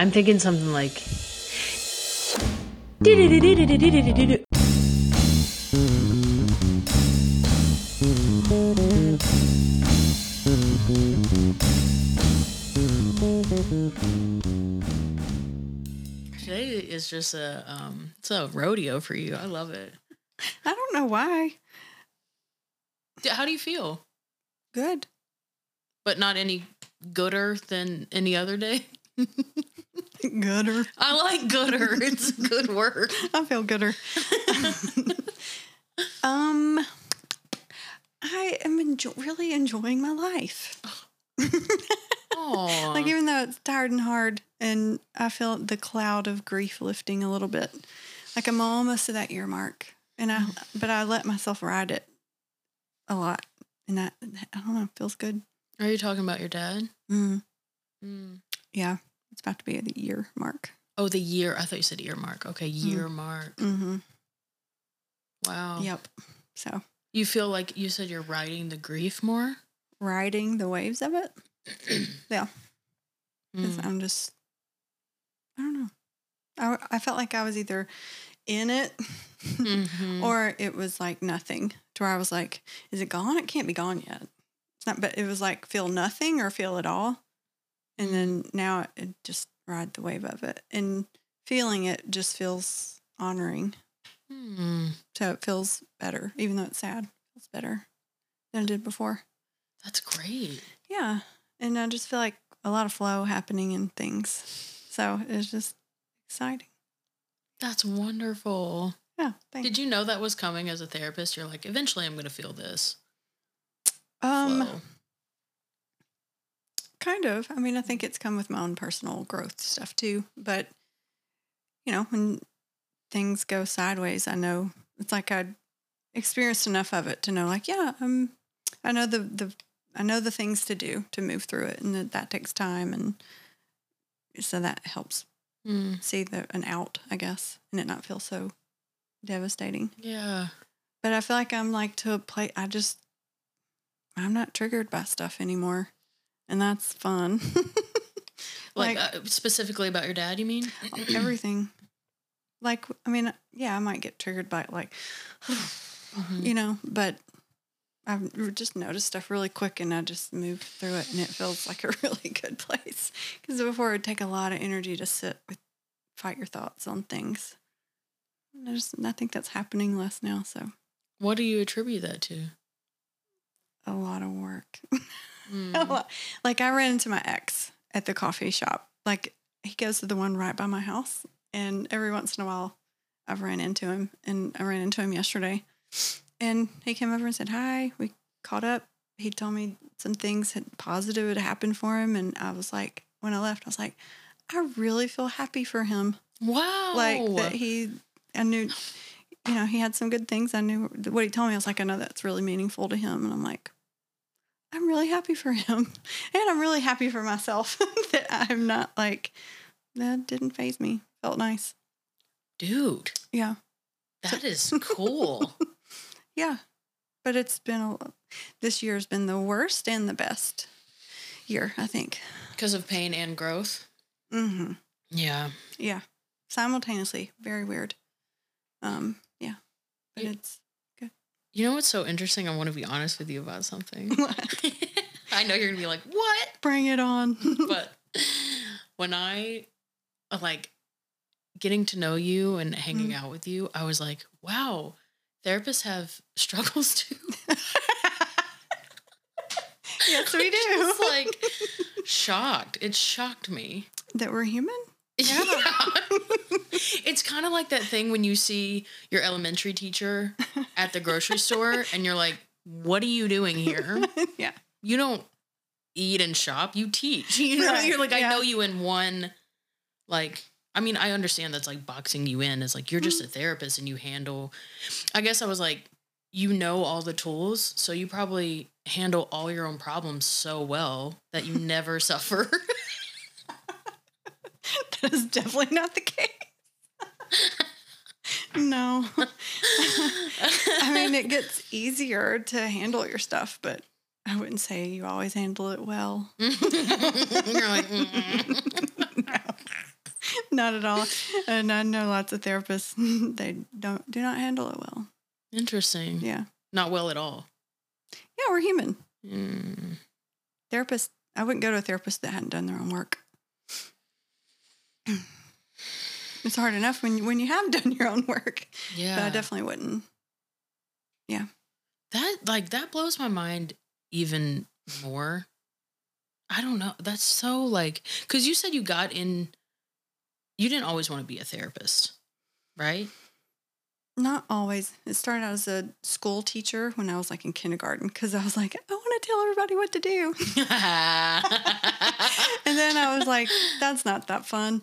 I'm thinking something like. Today is just a um, it's a rodeo for you. I love it. I don't know why. How do you feel? Good. But not any gooder than any other day. Gooder. I like gooder. It's a good word. I feel gooder. um, I am enjo- really enjoying my life. Like even though it's tired and hard, and I feel the cloud of grief lifting a little bit. Like I'm almost to that year mark, and I but I let myself ride it a lot, and that I don't know feels good. Are you talking about your dad? Mm, Mm. yeah, it's about to be the year mark. Oh, the year. I thought you said earmark. Okay, year mark. Mm-hmm. Wow. Yep. So You feel like you said you're riding the grief more? riding the waves of it. Yeah. Mm. I'm just, I don't know. I, I felt like I was either in it Mhm. or it was like nothing to where I was like, is it gone? It can't be gone yet. It's not, but it was like feel nothing or feel it all. And then now it just ride the wave of it and feeling it just feels honoring. Hmm. So it feels better, even though it's sad, it feels better than it did before. That's great. Yeah. And I just feel like a lot of flow happening in things. So it's just exciting. That's wonderful. Yeah. Thanks. Did you know that was coming as a therapist? You're like, eventually I'm going to feel this. um, flow. Kind of. I mean, I think it's come with my own personal growth stuff too. But, you know, when things go sideways, I know it's like I'd experienced enough of it to know, like, yeah, um, I know the, the, I know the things to do to move through it and that, that takes time. And so that helps Mm. see the, an out, I guess, and it not feel so devastating. Yeah. But I feel like I'm like to a place, I just, I'm not triggered by stuff anymore. And that's fun. Like, Like- uh, specifically about your dad, you mean? Everything. Like, I mean, yeah, I might get triggered by it, like, Mhm. you know, but I've just noticed stuff really quick and I just move through it and it feels like a really good place. Because before it would take a lot of energy to sit with, fight your thoughts on things. And I just, I think that's happening less now. So What do you attribute that to? a lot of work. Mm. Like I ran into my ex at the coffee shop. Like he goes to the one right by my house, and every once in a while, I've ran into him, and I ran into him yesterday, and he came over and said hi. We caught up. He told me some things had positive had happened for him, and I was like, when I left, I was like, I really feel happy for him. Wow. Like that he, I knew, you know, he had some good things. I knew what he told me. I was like, I know that's really meaningful to him, and I'm like, I'm really happy for him, and I'm really happy for myself that I'm not like that didn't faze me. Felt nice. Dude, Yeah, that is cool. yeah, but it's been a this year's been the worst and the best year, I think. Because of pain and growth. Mm hmm. Yeah. Yeah, simultaneously, very weird. Um, yeah, but You- it's You know what's so interesting? I want to be honest with you about something. I know you're going to be like, what? bring it on. But when I, like, getting to know you and hanging Mm. out with you, I was like, wow, therapists have struggles too. yes, we do. Just like shocked. It shocked me. that we're human. Yeah. it's kind of like that thing when you see your elementary teacher at the grocery store and you're like, what are you doing here? yeah. You don't eat and shop, you teach. You know, Right, you're like, I know you in one, like, I mean, I understand that's like boxing you in. It's like you're just a mm-hmm. therapist and you handle, I guess I was like, you know all the tools, so you probably handle all your own problems so well that you never suffer. That is definitely not the case. no. I mean, it gets easier to handle your stuff, but I wouldn't say you always handle it well. You're like, "Mm-mm." not at all. And I know lots of therapists they don't do not handle it well. Interesting. Yeah, Not well at all. yeah, we're human. Mm. Therapist. I wouldn't go to a therapist that hadn't done their own work. It's hard enough when you, when you have done your own work, Yeah. but I definitely wouldn't. Yeah. That like that blows my mind even more. I don't know. That's so like because you said you got in. You didn't always want to be a therapist, right? Not always. It started out as a school teacher when I was like in kindergarten because I was like, I want to tell everybody what to do. And then I was like, that's not that fun.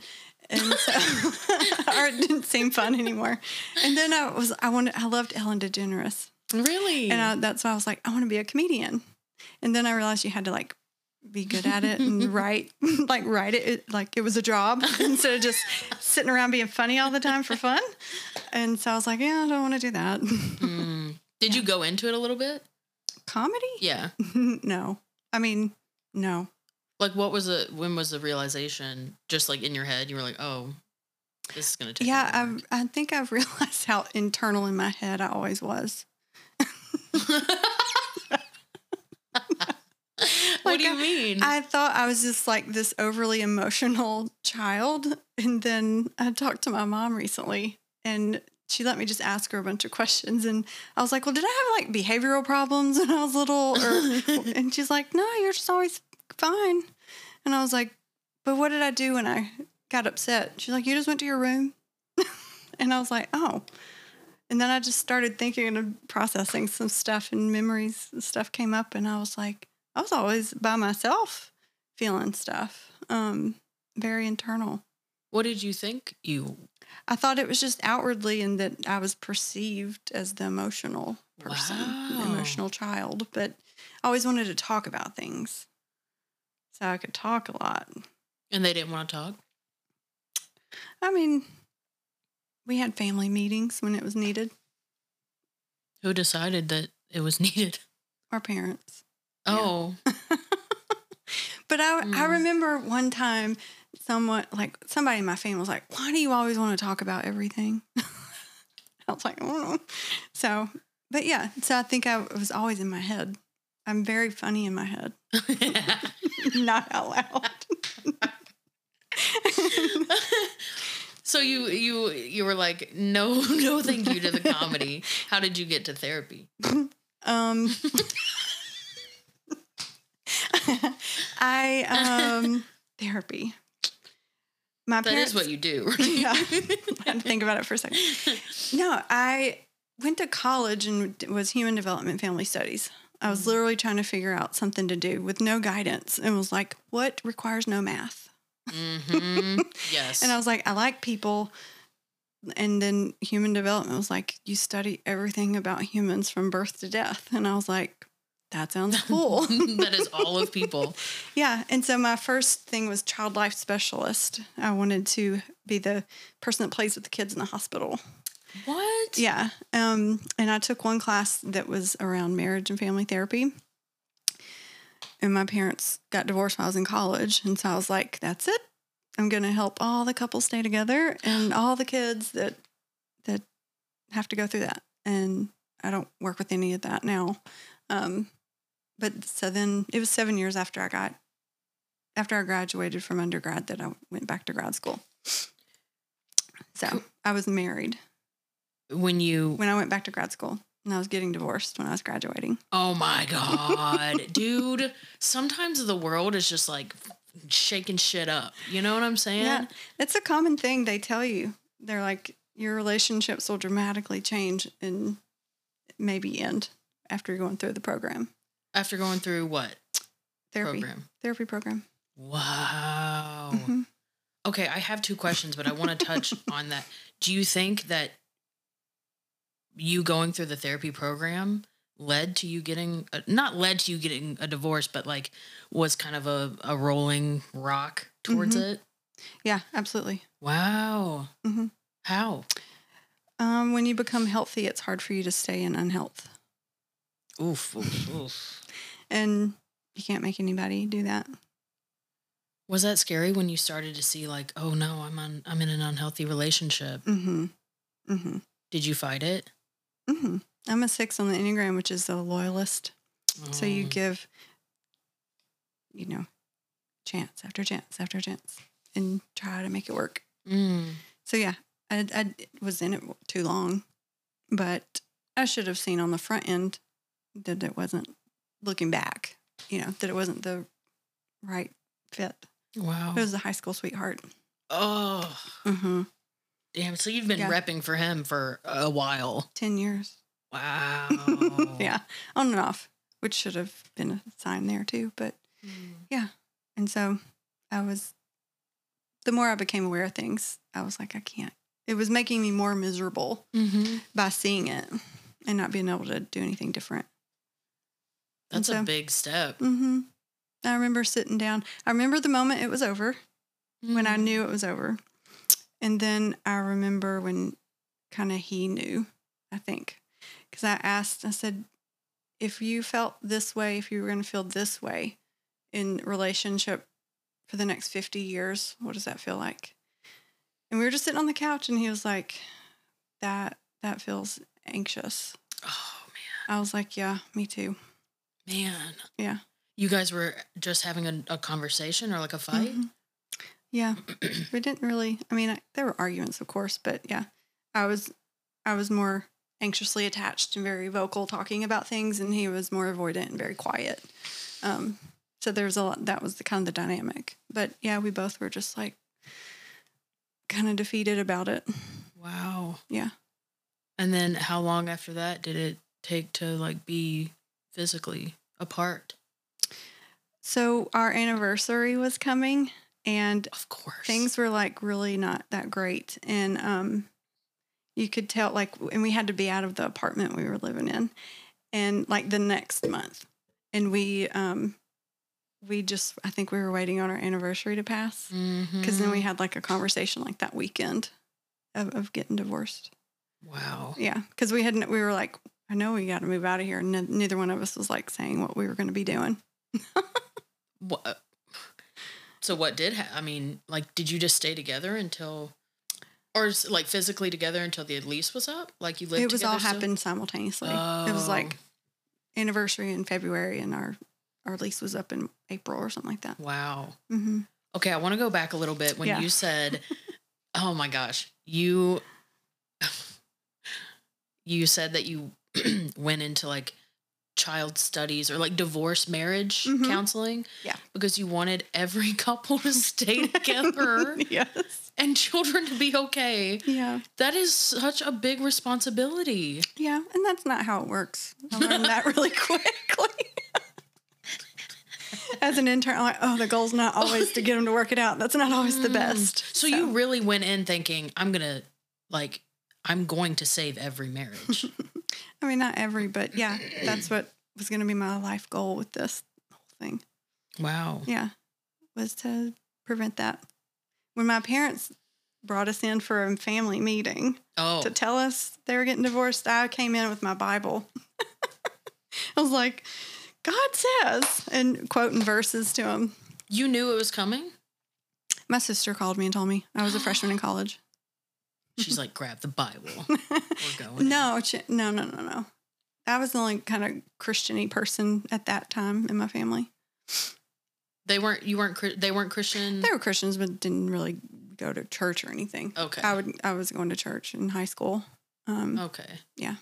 And so, or it didn't seem fun anymore. And then I was, I wanted, I loved Ellen DeGeneres. really? And I, that's why I was like, I want to be a comedian. And then I realized you had to like be good at it and write, like write it, like it was a job instead of just sitting around being funny all the time for fun. And so I was like, yeah, I don't want to do that. Mm. Did you go into it a little bit? Comedy? Yeah. no. I mean, no. Like, what was it? When was the realization? Just like in your head, you were like, "Oh, this is gonna take." Yeah, I've, I think I've realized how internal in my head I always was. What do you mean? I thought I was just like this overly emotional child. And then I talked to my mom recently and she let me just ask her a bunch of questions. And I was like, Well, did I have like behavioral problems when I was little? Or, and she's like, No, you're just always fine. And I was like, But what did I do when I got upset? She's like, You just went to your room. and I was like, Oh. And then I just started thinking and processing some stuff and memories and stuff came up. And I was like, I was always by myself feeling stuff. Um, very internal. what did you think? You I thought it was just outwardly and that I was perceived as the emotional person, the Wow. emotional child, but I always wanted to talk about things. So I could talk a lot. and they didn't want to talk. I mean, we had family meetings when it was needed, Who decided that it was needed? our parents. Oh, But I, I Mm. remember one time someone, like somebody in my family was like, why do you always want to talk about everything? I was like, I know. So, but yeah, so I think I was always in my head. I'm very funny in my head, not out loud. so you you you were like, no, no, thank you to the comedy. How did you get to therapy? Um, I um therapy. My That parents, is what you do. Yeah. I had to think about it for a second. No, I went to college and was human development family studies. I was Mhm. literally trying to figure out something to do with no guidance and was like, what requires no math? hmm Yes. And I was like, I like people. And then human development was like, you study everything about humans from birth to death. And I was like, that sounds cool. that is all of people. yeah. And so my first thing was child life specialist. I wanted to be the person that plays with the kids in the hospital. What? Yeah. Um, and I took one class that was around marriage and family therapy. And my parents got divorced when I was in college. And so I was like, that's it. I'm going to help all the couples stay together and all the kids that that have to go through that. And I don't work with any of that now. Um, but so then it was seven years after I got after I graduated from undergrad that I went back to grad school. So I was married When you when I went back to grad school and I was getting divorced when I was graduating. Oh my god, dude! Sometimes the world is just like shaking shit up. You know what I'm saying? Yeah. It's a common thing they tell you. They're like, your relationships will dramatically change and maybe end after you're going through the program. After going through what Therapy. program? Therapy program. Wow. Mhm. Okay, I have two questions, but I want to touch on that. Do you think that you going through the therapy program led to you getting a, not led to you getting a divorce, but like was kind of a, a rolling rock towards Mhm. it? Yeah, absolutely. Wow. Mhm. How? Um, when you become healthy, it's hard for you to stay in unhealth. Oof, oof, oof. And you can't make anybody do that. Was that scary when you started to see like, oh no, I'm on I'm in an unhealthy relationship? Mm-hmm. Mm-hmm. Did you fight it? Mm-hmm. I'm a six on the Enneagram, which is a loyalist. So you Oh. give, you know, chance after chance after chance and try to make it work. Mm. So yeah, I, I was in it too long, but I should have seen on the front end that it wasn't looking back, you know, that it wasn't the right fit. Wow. It was a high school sweetheart. oh Mm-hmm. damn. So you've been Yeah. repping for him for a while. 10 years. Wow. yeah, on and off, which should have been a sign there too. But Mm. And so I was, the more I became aware of things, I was like, I can't. It was making me more miserable Mm-hmm. by seeing it and not being able to do anything different. That's so- a big step. hmm I remember sitting down. I remember the moment it was over, when I Mm. knew it was over. And then I remember when kind of he knew, I think. Because I asked, I said, if you felt this way, if you were going to feel this way in relationship for the next 50 years, what does that feel like? And we were just sitting on the couch and he was like, that, that feels anxious. Oh man. I was like, yeah, me too. Man. Yeah. You guys were just having a, a conversation or like a fight? Mhm. Yeah. we didn't really, I mean, I, there were arguments, of course, but yeah, I was, I was more anxiously attached and very vocal talking about things, and he was more avoidant and very quiet. Um, so there was a lot, that was the kind of the dynamic. But yeah, we both were just like kind of defeated about it. Wow. Yeah. And then how long after that did it take to like be physically apart? So our anniversary was coming, and Of course. things were like really not that great and um you could tell like and we had to be out of the apartment we were living in and like the next month and we um we just i think we were waiting on our anniversary to pass because then we Mhm. had like a conversation like that weekend of, of getting divorced Wow. yeah because we hadn't we were like i know we got to move out of here and ne- neither one of us was like saying what we were going to be doing What? So what did ha- I mean? Like, did you just stay together until, or like physically together until the lease was up? Like you lived. it was all still? happened simultaneously it was Oh. like anniversary in February, and our our lease was up in April or something like that. Wow. hmm Okay, I want to go back a little bit when Yeah. you said, "Oh my gosh, you." You said that you went into like child studies or like divorce marriage Mhm. counseling. Yeah. Because you wanted every couple to stay together yes. and children to be okay. Yeah. That is such a big responsibility. Yeah. And that's not how it works. I learned that really quickly. As an intern, I'm like, oh, the goal's not always to get them to work it out. That's not always the Mm. best. So, you really went in thinking, I'm going to, like, I'm going to save every marriage. I mean, not every, but yeah, that's what was going to be my life goal with this whole thing. wow. Yeah. Was to prevent that. When my parents brought us in for a family meeting, Oh, to tell us they were getting divorced, I came in with my Bible. I was like, God says, and quoting verses to him. you knew it was coming? My sister called me and told me I was a freshman in college. She's like, grab the Bible. We're going. no, she, no, no, no, no. I was the only kind of Christiany person at that time in my family. They weren't, you weren't, they weren't Christian. They were Christians, but didn't really go to church or anything. Okay. I would, I was going to church in high school. Um, Okay. Yeah.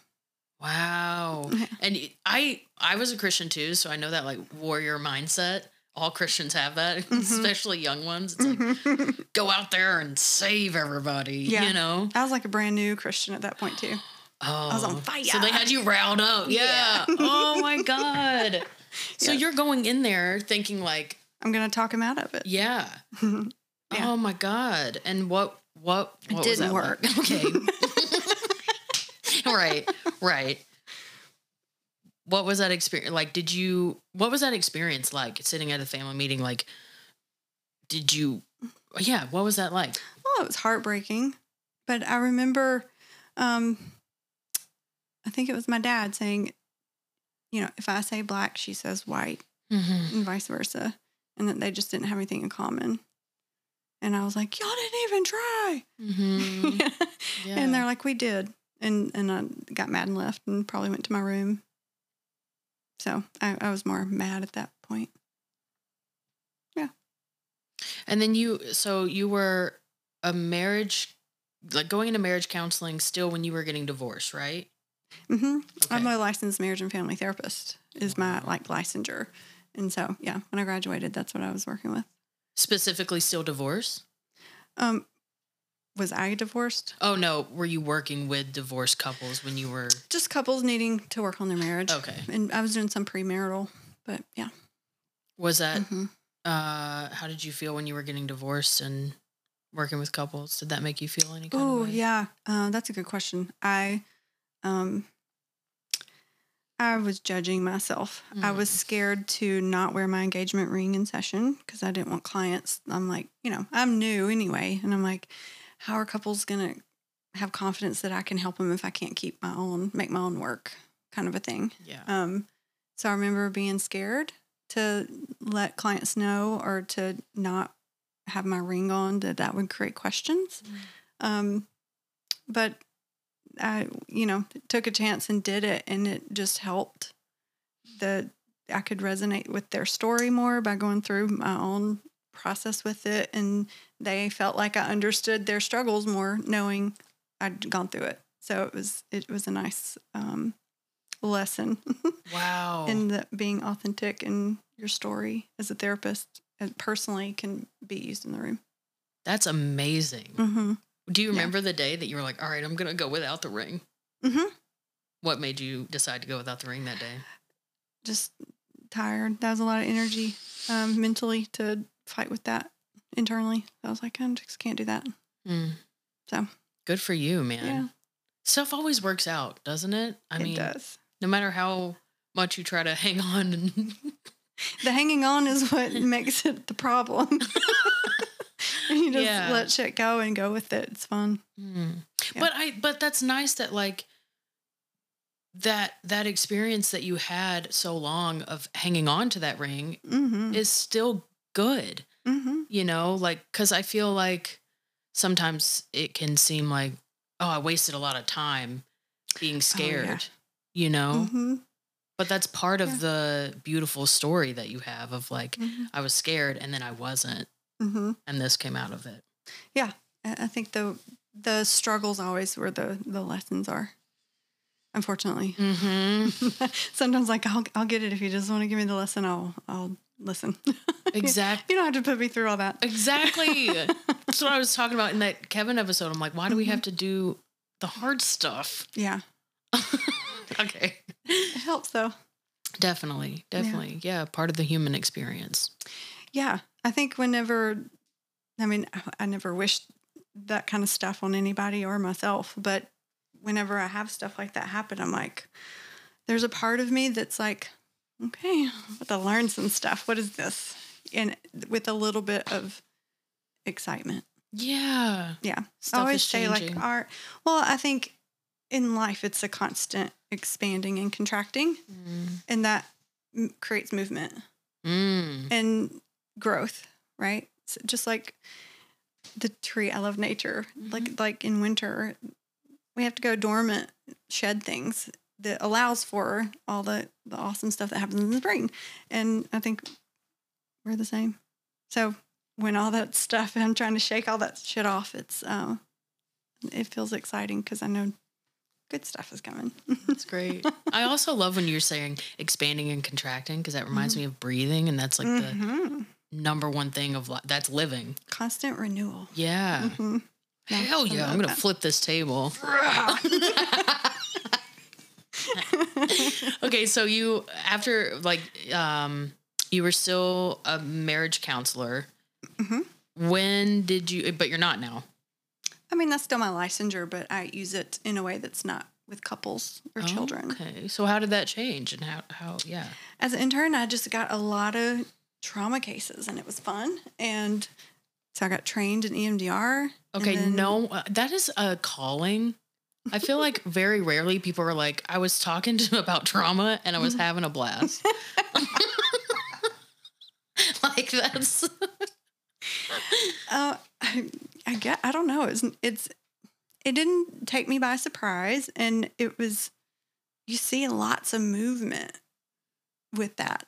Wow. Yeah. And I was a Christian too, so I know that like warrior mindset. All Christians have that, Mhm. especially young ones. It's like go out there and save everybody. Yeah. You know. I was like a brand new Christian at that point too. Oh, was on fire. So they had you riled up. Yeah. Yeah. oh my god. So Yeah. you're going in there thinking like, I'm gonna talk him out of it. yeah. Yeah. Oh my god. And what what, It what was didn't work. like? Okay. right. Right. What was that experience like? Did you what was that experience like sitting at a family meeting like did you yeah, what was that like? Well, it was heartbreaking, but I remember, um, I think it was my dad saying, you know, if I say black, she says white, Mm-hmm. and vice versa. and that they just didn't have anything in common. And I was like, y'all didn't even try. Mhm. Yeah. And they're like, we did. And and I got mad and left and probably went to my room. So I, I was more mad at that point. Yeah. And then you, so you were a marriage, like going into marriage counseling still when you were getting divorced, right? Mm hmm I'm a licensed marriage and family therapist is my like licensure. And so yeah, when I graduated, that's what I was working with. Specifically, still divorce? Um, was I divorced? Oh no, were you working with divorced couples when you were? Just couples needing to work on their marriage. Okay, And I was doing some premarital, but yeah. was that? Mhm. Uh, how did you feel when you were getting divorced and working with couples? Did that make you feel any kind Oh of way? yeah, uh, that's a good question. I, um, I was judging myself. I was Mm. scared to not wear my engagement ring in session because I didn't want clients. I'm like, you know, I'm new anyway, and I'm like, how are couples gonna have confidence that I can help them if I can't keep my own, make my own work, kind of a thing. Yeah. Um, so I remember being scared to let clients know or to not have my ring on that that would create questions. Um, but I, you know, took a chance and did it, and it just helped. The I could resonate with their story more by going through my own process with it, and they felt like I understood their struggles more, knowing I'd gone through it. So it was it was a nice um, lesson Wow. in the being authentic in your story as a therapist and personally can be used in the room. That's amazing. Mm-hmm. Do you Yeah. remember the day that you were like, all right, I'm going to go without the ring? Mm-hmm. What made you decide to go without the ring that day? Just tired. That was a lot of energy um, mentally to fight with that internally. I was like, I just can't do that. Mm. So Good for you, man. yeah, Stuff always works out, doesn't it? I it mean, does. no matter how much you try to hang on and The hanging on is what makes it the problem. you just Yeah. let shit go and go with it. It's fun. Mm. Yeah. But I but that's nice that like that that experience that you had so long of hanging on to that ring Mm-hmm. is still good. mm-hmm. You know, like cuz I feel like sometimes it can seem like oh, I wasted a lot of time being scared. You know? Mm-hmm. But that's part of the beautiful story that you have of like Mm-hmm. I was scared and then I wasn't Mm-hmm. and this came out of it. Yeah. I think the the struggles always where the the lessons are. Unfortunately, Mhm. sometimes like I'll I'll get it if you just want to give me the lesson. I'll I'll listen. Exactly. you don't have to put me through all that. Exactly. That's what I was talking about in that Kevin episode. I'm like, why do we have to do the hard stuff? Yeah, okay. it helps though. Definitely. Definitely. Yeah. Part of the human experience. Yeah, I think whenever, I mean, I- I never wish that kind of stuff on anybody or myself, but whenever I have stuff like that happen, I'm like, there's a part of me that's like, okay, have to learn some stuff. What is this? And with a little bit of excitement. Yeah. Yeah. Stuff I always is say like art. Well, I think in life it's a constant expanding and contracting, Mm. and that m- creates movement Mm. and growth, right? So just like the tree, I love nature. Mm-hmm. Like like in winter, we have to go dormant, shed things that allows for all the the awesome stuff that happens in the spring. And I think we're the same. So when all that stuff, I'm trying to shake all that shit off. It's uh, it feels exciting because I know good stuff is coming. That's great. I also love when you're saying expanding and contracting because that reminds me of breathing. And that's like the Mhm. number one thing of li- that's living. Constant renewal. Yeah. Mhm. Hell yeah. I'm going to that. flip this table. okay, so you after like um you were still a marriage counselor. Mhm. When did you but you're not now. I mean, that's still my licensure, but I use it in a way that's not with couples or children. Okay. So how did that change and how how yeah. As an intern, I just got a lot of trauma cases and it was fun. And so I got trained in EMDR. Okay, then- no uh, that is a calling. I feel like very rarely people are like I was talking to about trauma and I was having a blast. like that's Uh, I, I get. I don't know. It's it's. It didn't take me by surprise, and it was. You see lots of movement with that.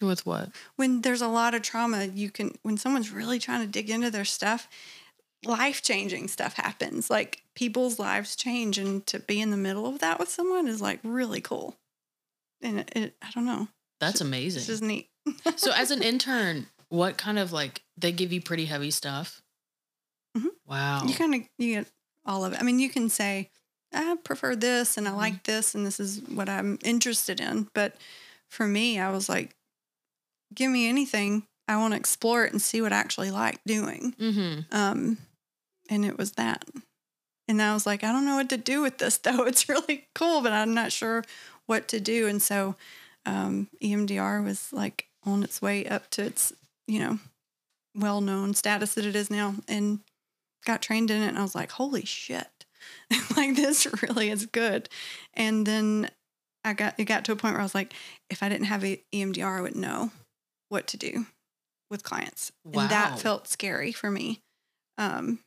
with what? When there's a lot of trauma, you can. When someone's really trying to dig into their stuff, life changing stuff happens. Like people's lives change, and to be in the middle of that with someone is like really cool. And it, it I don't know. That's amazing. just neat. so as an intern, what kind of like they give you pretty heavy stuff? Mhm. Wow. You kind of you get all of it. I mean, you can say I prefer this and I like this and this is what I'm interested in. But for me, I was like, give me anything. I want to explore it and see what I actually like doing. mm-hmm. Um, and it was that. And I was like, I don't know what to do with this though. It's really cool, but I'm not sure what to do. And so um, EMDR was like on its way up to its, you know, well known status that it is now and got trained in it. And I was like, holy shit. like this really is good. And then I got it got to a point where I was like, if I didn't have EMDR, I wouldn't know what to do with clients. And that felt scary for me. Um,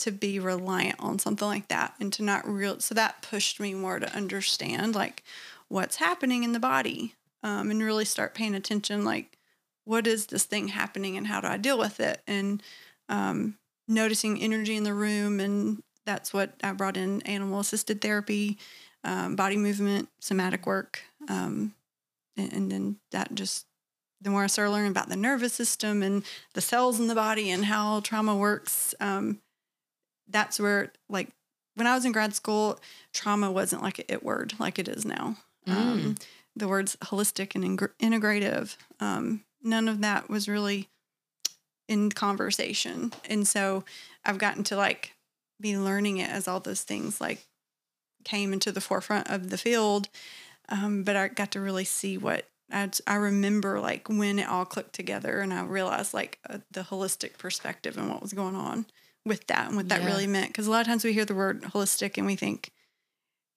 to be reliant on something like that and to not real so that pushed me more to understand like what's happening in the body um, and really start paying attention like what is this thing happening and how do i deal with it and um, noticing energy in the room and that's what i brought in animal assisted therapy um, body movement somatic work um, and, and then that just the more i started learning about the nervous system and the cells in the body and how trauma works um, that's where like when i was in grad school trauma wasn't like it word like it is now. Um, the words holistic and ingr- integrative um, none of that was really in conversation. And so i've gotten to like be learning it as all those things like came into the forefront of the field um, but i got to really see what I, I remember like when it all clicked together and i realized like uh, the holistic perspective and what was going on with that and what that Yeah. really meant because a lot of times we hear the word holistic and we think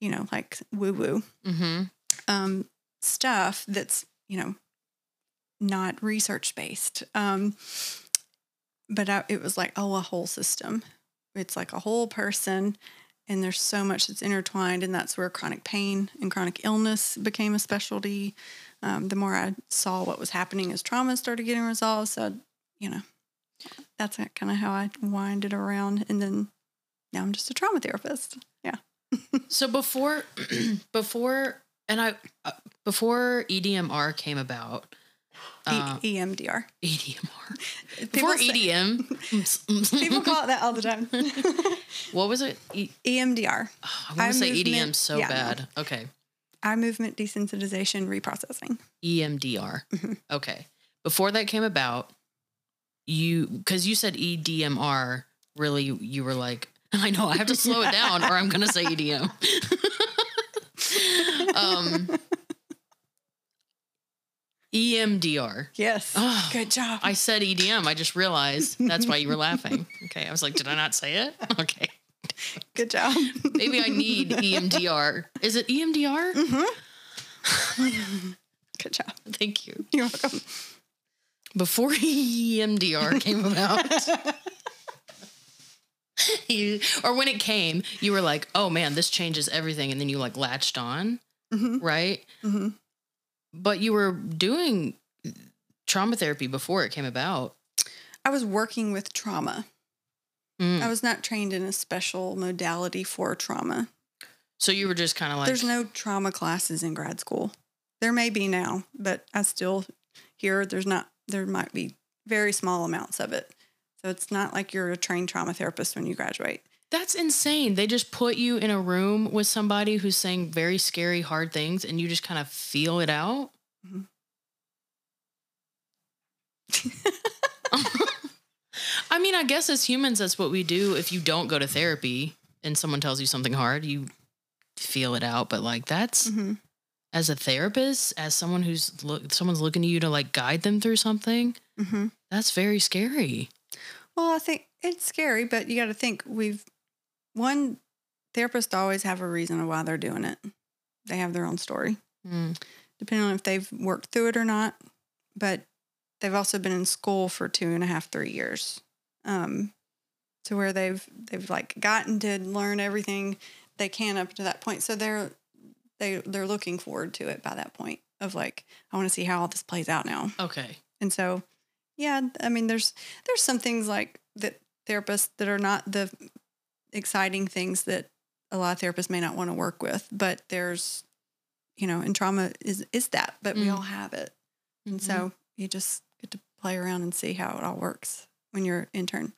you know like woo woo Mm-hmm. um, stuff that's you know not research based um, but I, it was like oh a whole system it's like a whole person and there's so much that's intertwined and that's where chronic pain and chronic illness became a specialty. Um, the more i saw what was happening as trauma started getting resolved so you know that's kind of how i winded around and then now i'm just a trauma therapist. Yeah. So before, before, and I, uh, before EDMR came about, uh, e- emdr EDMR, before say- EDM, People call it that all the time. what was it? E- EMDR, oh, I want to say EDM so yeah, no. bad. Okay. eye movement desensitization reprocessing. EMDR. Mhm. Okay. Before that came about, you because you said EDMR, really you were like, I know I have to slow it down or I'm gonna say EDM. um EMDR. Yes. Oh, Good job. I said EDM. I just realized that's why you were laughing. Okay. I was like, did I not say it? Okay. Good job. Maybe I need EMDR. Is it EMDR? hmm Good job. Thank you. You're welcome. Before EMDR came about, you, or when it came, you were like, oh man, this changes everything. And then you like latched on, hmm right? hmm But you were doing trauma therapy before it came about. I was working with trauma. Mm. I was not trained in a special modality for trauma. So you were just kind of like, There's no trauma classes in grad school. There may be now, but I still hear there's not. There might be very small amounts of it. So it's not like you're a trained trauma therapist when you graduate. That's insane. They just put you in a room with somebody who's saying very scary, hard things, and you just kind of feel it out. Mhm. I mean, I guess as humans, that's what we do. If you don't go to therapy and someone tells you something hard, you feel it out. But like, that's Mhm. as a therapist, as someone who's look, someone's looking to you to like guide them through something. hmm That's very scary. Well, I think it's scary, but you got to think we've one therapist always have a reason of why they're doing it. They have their own story, Mm. depending on if they've worked through it or not. But they've also been in school for two and a half, three years, um, to where they've they've like gotten to learn everything they can up to that point. So they're they they're looking forward to it by that point of like I want to see how all this plays out now. Okay. And so, yeah, I mean, there's there's some things like that therapists that are not the exciting things that a lot of therapists may not want to work with, but there's, you know, and trauma is is that, but we Mm. all have it, and Mhm. so you just get to play around and see how it all works when you're intern.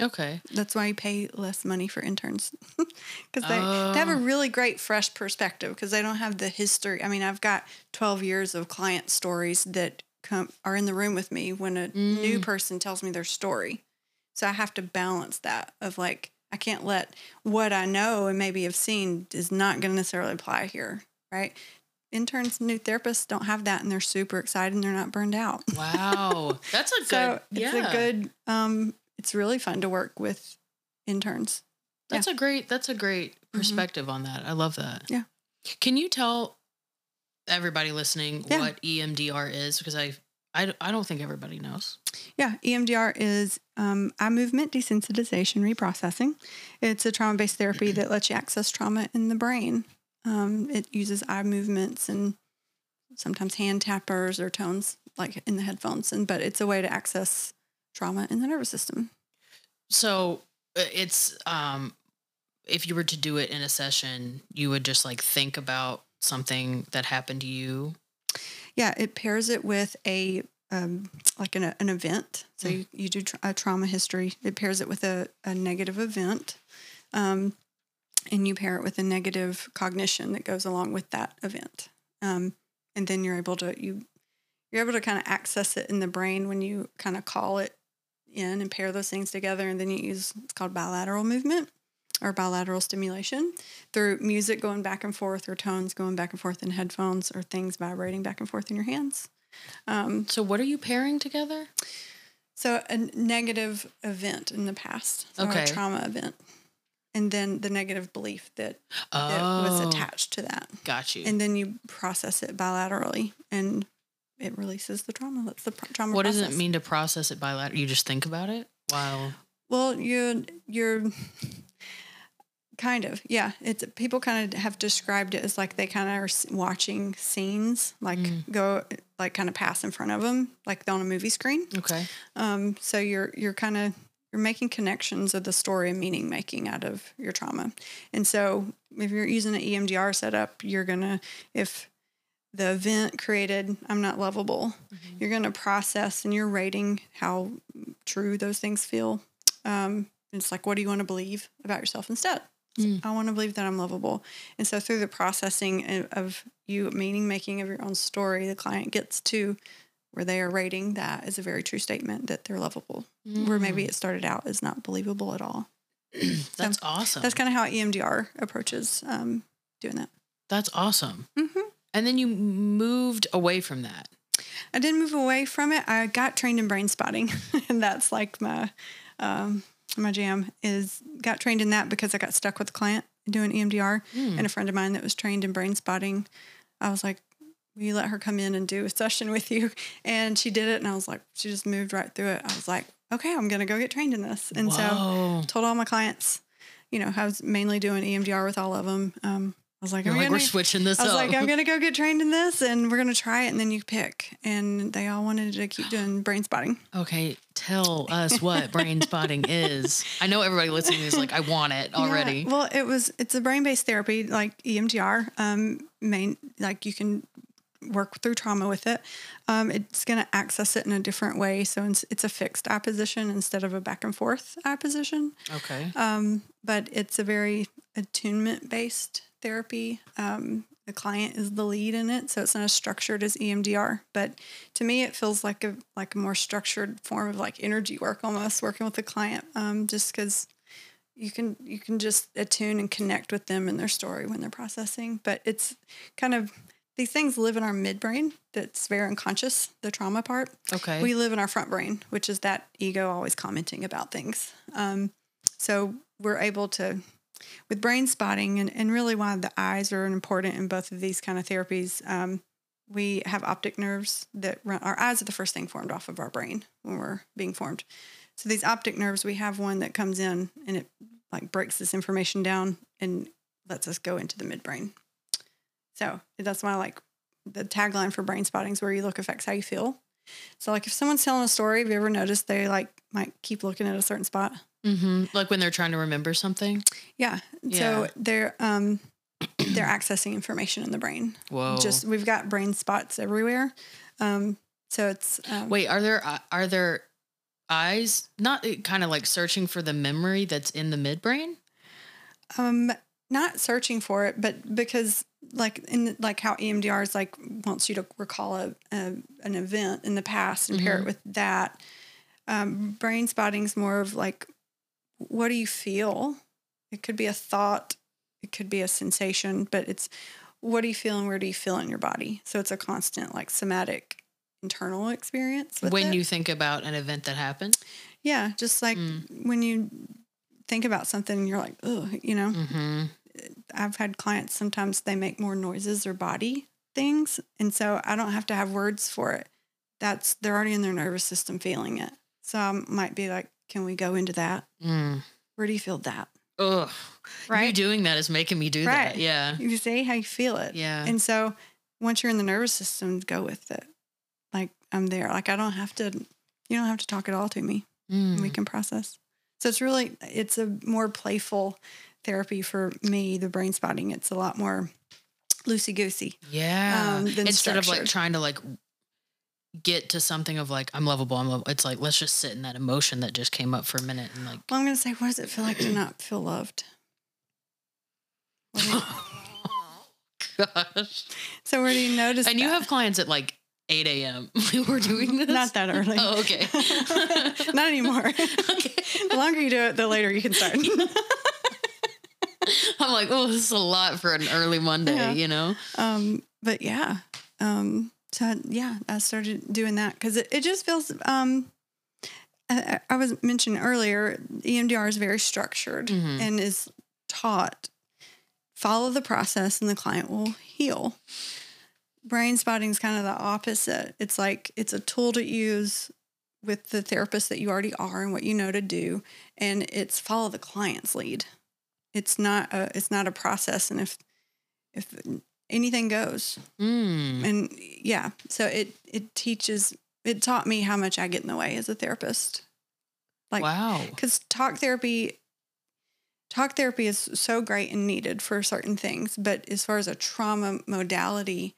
Okay. That's why you pay less money for interns because they, they have a Oh. really great fresh perspective because they don't have the history. I mean, I've got 12 years of client stories that come are in the room with me when a new Mm. person tells me their story. So I have to balance that of like I can't let what I know and maybe have seen is not going to necessarily apply here, right? Interns, new therapists don't have that, and they're super excited and they're not burned out. Wow. That's a good. So it's a good. Um, it's really fun to work with interns. That's a great. That's a great Mhm. perspective on that. I love that. Yeah. Can you tell everybody listening Yeah. what EMDR is? Because I, I, I don't think everybody knows. Yeah, EMDR is um, eye movement desensitization reprocessing. It's a trauma based therapy that lets you access trauma in the brain. Um, it uses eye movements and sometimes hand tappers or tones like in the headphones, and but it's a way to access trauma in the nervous system. So uh, it's um, if you were to do it in a session, you would just like think about something that happened to you. Yeah, it pairs it with a um, like an, an event. So Mm. you, you do tra- a trauma history. It pairs it with a, a negative event. Um, and you pair it with a negative cognition that goes along with that event. Um, and then you're able to you you're able to kind of access it in the brain when you kind of call it in and pair those things together. And then you use it's called bilateral movement or bilateral stimulation through music going back and forth or tones going back and forth in headphones or things vibrating back and forth in your hands. Um, So what are you pairing together? so a negative event in the past, so Okay. a trauma event, and then the negative belief that, that Oh, was attached to that, got you. and then you process it bilaterally, and it releases the trauma. That's the pro- trauma. what does it mean to process it bilaterally? You just think about it while. Well, you you're kind of yeah. It's people kind of have described it as like they kind of are watching scenes like Mm. go like kind of pass in front of them like on a movie screen. Okay. Um, so you're you're kind of you're making connections of the story and meaning making out of your trauma. And so if you're using an EMDR setup, you're gonna if the event created I'm not lovable, you're gonna process and you're rating how true those things feel. Um, it's like what do you want to believe about yourself instead? Mm. I want to believe that I'm lovable. And so through the processing of- you meaning making of your own story, the client gets to where they are rating that as a very true statement that they're lovable. Where maybe it started out as not believable at all. Mm. That's awesome. That's kind of how EMDR approaches um, doing that. That's awesome. hmm And then you moved away from that. I did move away from it. I got trained in brain spotting, and that's like my um, my jam. Is got trained in that because I got stuck with a client doing EMDR, Hmm. and a friend of mine that was trained in brain spotting. I was like, "Will you let her come in and do a session with you?" And she did it, and I was like, she just moved right through it. I was like, "Okay, I'm gonna go get trained in this." And so told all my clients, you know, I was mainly doing EMDR with all of them. Um, I was like, You're I'm like, gonna, we're switching this I was up. like, I'm gonna go get trained in this, and we're gonna try it, and then you pick. And they all wanted to keep doing brain spotting. okay, tell us what brain spotting is. I know everybody listening is like, I want it already. Yeah, well, it was it's a brain based therapy like EMDR. Um, main like you can work through trauma with it. Um, it's going to access it in a different way. So it's, it's a fixed eye position instead of a back and forth eye position. Okay. Um, but it's a very attunement based therapy. Um, the client is the lead in it, so it's not as structured as EMDR. But to me, it feels like a like a more structured form of like energy work, almost working with the client. Um, just because you can you can just attune and connect with them and their story when they're processing. But it's kind of these things live in our midbrain that's very unconscious, the trauma part. Okay. We live in our front brain, which is that ego always commenting about things. Um, so we're able to, with brain spotting, and, and really why the eyes are important in both of these kind of therapies. Um, we have optic nerves that run. Our eyes are the first thing formed off of our brain when we're being formed. So these optic nerves, we have one that comes in and it like breaks this information down and lets us go into the midbrain. So that's why like the tagline for brain spotting is where you look affects how you feel. So like if someone's telling a story, have you ever noticed they like might keep looking at a certain spot? Mm-hmm. Like when they're trying to remember something. Yeah. Yeah. So they're um they're accessing information in the brain. Whoa. Just we've got brain spots everywhere. Um so it's um, Wait, are there uh, are there eyes not kind of like searching for the memory that's in the midbrain? um not searching for it, but because like in like how EMDR is like wants you to recall a, a an event in the past and pair Mhm. it with that. Um, brain spotting is more of like, what do you feel? It could be a thought, it could be a sensation, but it's what do you feel and where do you feel in your body? So it's a constant like somatic internal experience. When it. you think about an event that happened. yeah, just like Mm. when you think about something and you're like, oh, you know, Mm-hmm. I've had clients sometimes they make more noises or body things. And so I don't have to have words for it. That's they're already in their nervous system feeling it. So I might be like, can we go into that? Mm. Where do you feel that? Ugh. Right. You doing that is making me do Right. that. Yeah. You say how you feel it. Yeah. And so once you're in the nervous system, go with it. Like I'm there. Like I don't have to you don't have to talk at all to me. Mm. We can process. So it's really it's a more playful therapy for me, the brain spotting. It's a lot more loosey goosey. Yeah. um, Instead of like trying to like get to something of like I'm lovable, I'm lovable. It's like let's just sit in that emotion that just came up for a minute and like Well, I'm to say, what does it feel like to not feel loved? You- gosh. so where do you notice? And you have clients at like 8 a.m. We're doing this. not that early. Oh, okay. not anymore. okay. the longer you do it, the later you can start. I'm like, oh, this is a lot for an early Monday, Yeah. you know? um, but yeah, um, so yeah, I started doing that because it, it just feels. Um, I, I was mentioned earlier, EMDR is very structured Mhm. and is taught follow the process and the client will heal. Brain spotting is kind of the opposite. It's like it's a tool to use with the therapist that you already are and what you know to do, and it's follow the client's lead. It's not a it's not a process, and if if anything goes, Mm. and yeah, so it it teaches it taught me how much I get in the way as a therapist. Like wow. because talk therapy talk therapy is so great and needed for certain things but as far as a trauma modality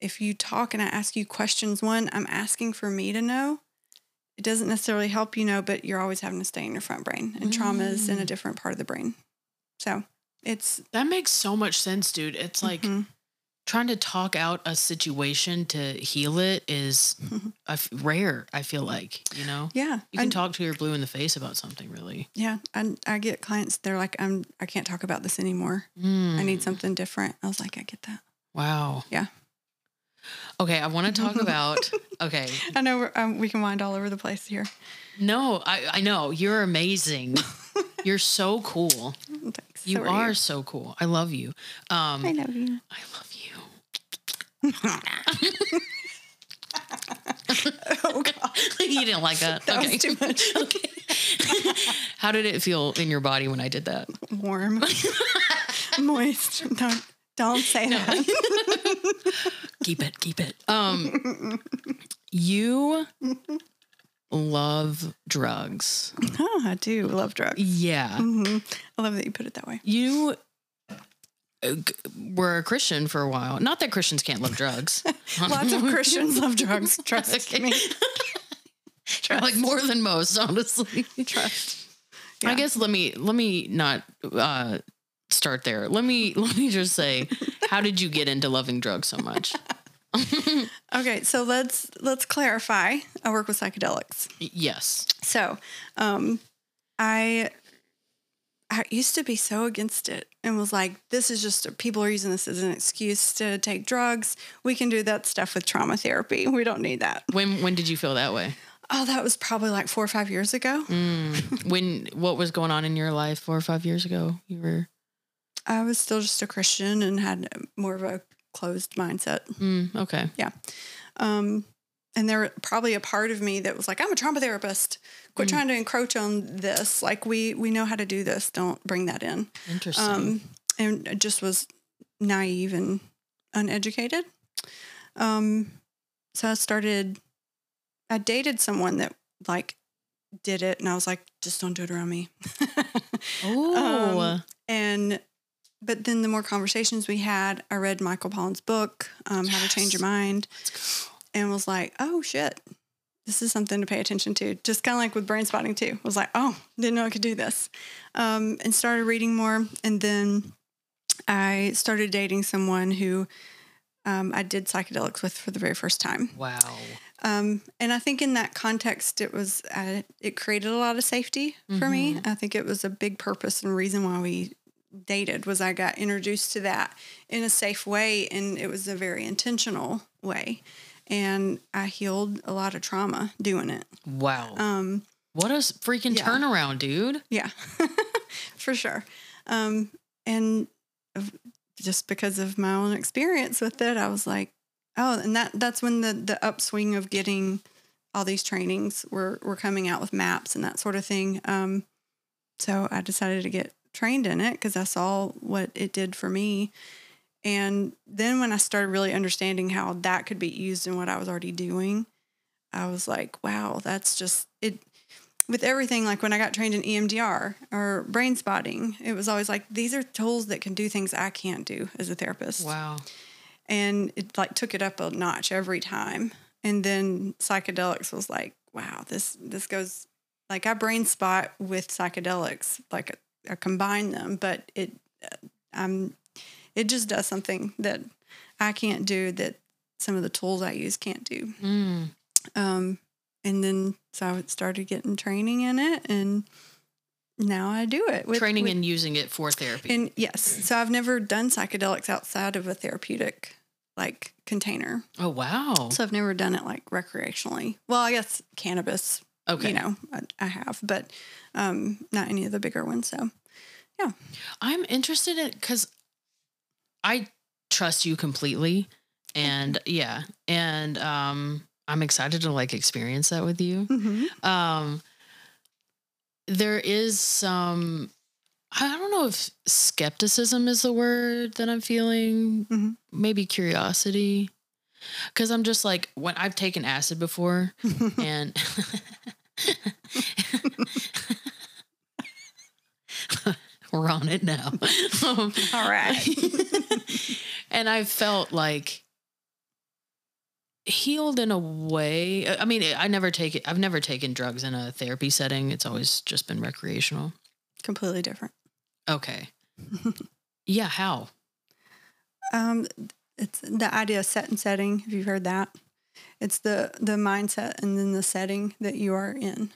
if you talk and i ask you questions one i'm asking for me to know it doesn't necessarily help you know but you're always having to stay in your front brain and trauma is in a Mm. different part of the brain so it's That makes so much sense, dude. It's like mhm. trying to talk out a situation to heal it is I f- rare, I feel like, you know? yeah You can I- talk to your blue in the face about something, really. yeah I, I get clients they're like i'm i can't talk about this anymore i Mm. need something different i was like i get that Wow. Yeah. Okay, I want to talk about. Okay, i know we're, um, we can wind all over the place here no, I I know you're amazing. you're so cool. You So are so cool. I love you. Um, I love you. I love you. oh God, you didn't like that. that okay. was too much. okay. How did it feel in your body when I did that? Warm, moist. Don't don't say that. keep it, keep it. Um, you love drugs. oh, I do love drugs. Yeah. hmm I love that you put it that way. You uh, were a Christian for a while. Not that Christians can't love drugs. Lots of Christians love drugs. Trust Okay. me. like more than most, honestly. Trust. I guess let me let me not uh, start there. Let me let me just say, how did you get into loving drugs so much? Okay, so let's let's clarify. I work with psychedelics. yes. So, um, I I used to be so against it and was like, this is just people are using this as an excuse to take drugs. We can do that stuff with trauma therapy. We don't need that. When when did you feel that way? Oh, that was probably like four or five years ago. Mm. when what was going on in your life four or five years ago? You were I was still just a Christian and had more of a closed mindset. Mm, okay. Yeah. Um, and there probably a part of me that was like, I'm a trauma therapist. Quit Mm. trying to encroach on this. Like we we know how to do this. Don't bring that in. Interesting. Um, and it just was naive and uneducated. Um, so I started. I dated someone that like did it, and I was like, just don't do it around me. oh. um, and but then the more conversations we had, I read Michael Pollan's book, um, How to Change Your Mind, and was like, oh shit, this is something to pay attention to. Just kind of like with brain spotting too. Was like, oh, didn't know I could do this. Um, and started reading more. And then I started dating someone who um, I did psychedelics with for the very first time. Wow. Um, and I think in that context, it was uh, it created a lot of safety for me. I think it was a big purpose and reason why we dated was I got introduced to that in a safe way, and it was a very intentional way, and I healed a lot of trauma doing it. Wow. Um, what a freaking yeah. turnaround, dude. yeah, for sure. Um, and just because of my own experience with it, I was like, oh, and that that's when the the upswing of getting all these trainings were were coming out with MAPS and that sort of thing. Um, so I decided to get trained in it because I saw what it did for me. And then when I started really understanding how that could be used in what I was already doing, I was like, wow, that's just it with everything like when i got trained in emdr or brain spotting it was always like these are tools that can do things i can't do as a therapist Wow. and it like took it up a notch every time and then psychedelics was like wow this this goes like i brain spot with psychedelics like i combine them but it uh, i'm it just does something that i can't do that some of the tools i use can't do Mm. um, and then so I started getting training in it, and now I do it. with- Training with- and using it for therapy. and yes, so I've never done psychedelics outside of a therapeutic like container. oh, wow. So I've never done it like recreationally. Well, I guess cannabis, Okay. you know, I, I have, but um, not any of the bigger ones. So yeah. I'm interested in because I trust you completely. And yeah. And um I'm excited to like experience that with you. mhm. um there is some i don't know if skepticism is the word that i'm feeling Mhm. maybe curiosity because i'm just like when i've taken acid before and we're on it now Um, all right. and i felt like healed in a way i mean i never take it i've never taken drugs in a therapy setting it's always just been recreational Completely different. okay yeah how Um, it's the idea of set and setting. Have you heard that? It's the the mindset and then the setting that you are in.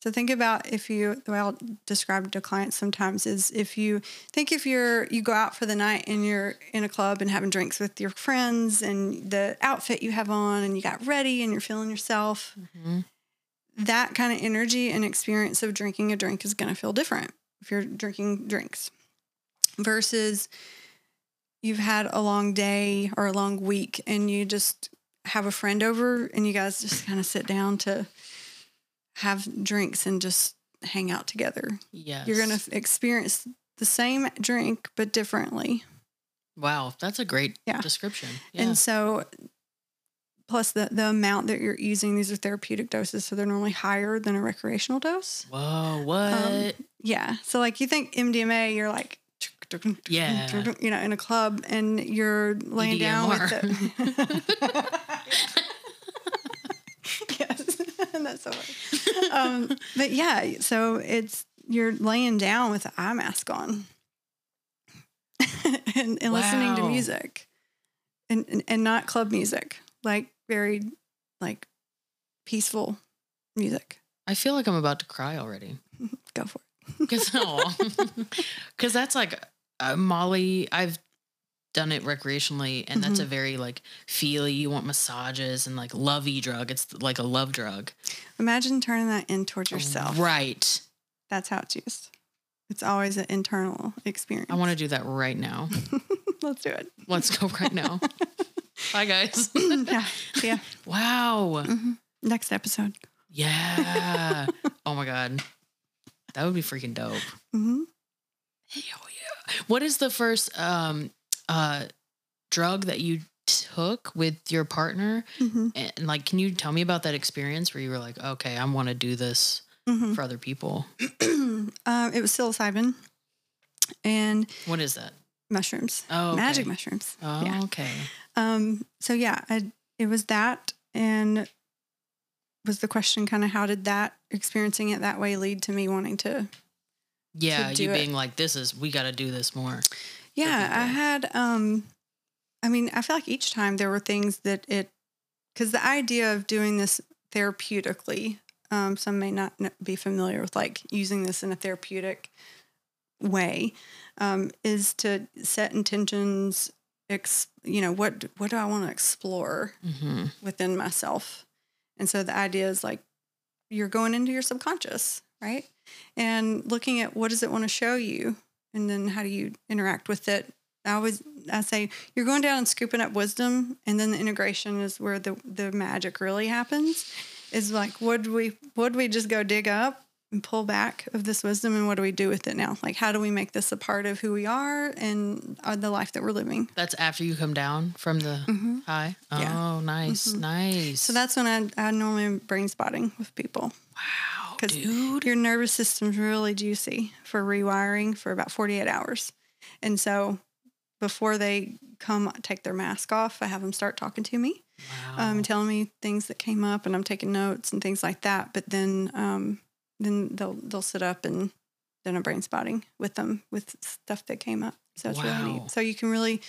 So think about if you the way I'll describe it to clients sometimes is if you think if you're you go out for the night and you're in a club and having drinks with your friends and the outfit you have on and you got ready and you're feeling yourself, Mhm. that kind of energy and experience of drinking a drink is going to feel different if you're drinking drinks versus you've had a long day or a long week and you just have a friend over and you guys just kind of sit down to have drinks and just hang out together. yes You're going to experience the same drink but differently. wow that's a great Yeah. description yeah And so plus the the amount that you're using these are therapeutic doses so they're normally higher than a recreational dose. whoa um, what Yeah. So like you think MDMA, you're like Yeah. you know, in a club and you're laying down with the Yes. That's so funny. Um, but yeah, so it's you're laying down with the eye mask on and, and listening to music. And, and and not club music. Like very like peaceful music. i feel like i'm about to cry already Go for it. Because because that's like uh, Molly. I've done it recreationally, and that's a Mm-hmm. very like feely. You want massages and like lovey drug. It's like a love drug. Imagine turning that in towards yourself. right? That's how it's used. It's always an internal experience. I want to do that right now. Let's do it. Let's go right now. Bye, guys. yeah. Yeah. wow. Next episode. Yeah. oh my god, that would be freaking dope. hmm Hell yeah. What is the first um uh drug that you took with your partner? hmm And like, can you tell me about that experience where you were like, okay, I want to do this hmm for other people? um, it was psilocybin and What is that? mushrooms. Oh, okay. Magic mushrooms. Oh, Yeah. okay. Um, so yeah, I, it was that, and was the question kind of how did that experiencing it that way lead to me wanting to? Yeah, you it. being like, this is we got to do this more. Yeah, I had. Um, I mean, I feel like each time there were things that it, because the idea of doing this therapeutically, um, some may not be familiar with like using this in a therapeutic way, um, is to set intentions. Ex, you know what? What do I want to explore? hmm within myself. And so the idea is like you're going into your subconscious, right? And looking at what does it want to show you and then how do you interact with it? I always I say you're going down and scooping up wisdom and then the integration is where the the magic really happens. Is like would we what do we just go dig up and pull back of this wisdom and what do we do with it now? Like how do we make this a part of who we are and uh, the life that we're living? That's after you come down from the Mm-hmm. high. Yeah. Oh, nice, Mhm. nice. So that's when I, I normally am brain spotting with people. wow, 'Cause dude. Your nervous system's really juicy for rewiring for about 48 hours. And so before they come take their mask off, I have them start talking to me, Wow. um, telling me things that came up and I'm taking notes and things like that. But then um, then they'll they'll sit up and then I'm brain spotting with them with stuff that came up. So it's really neat. So you can really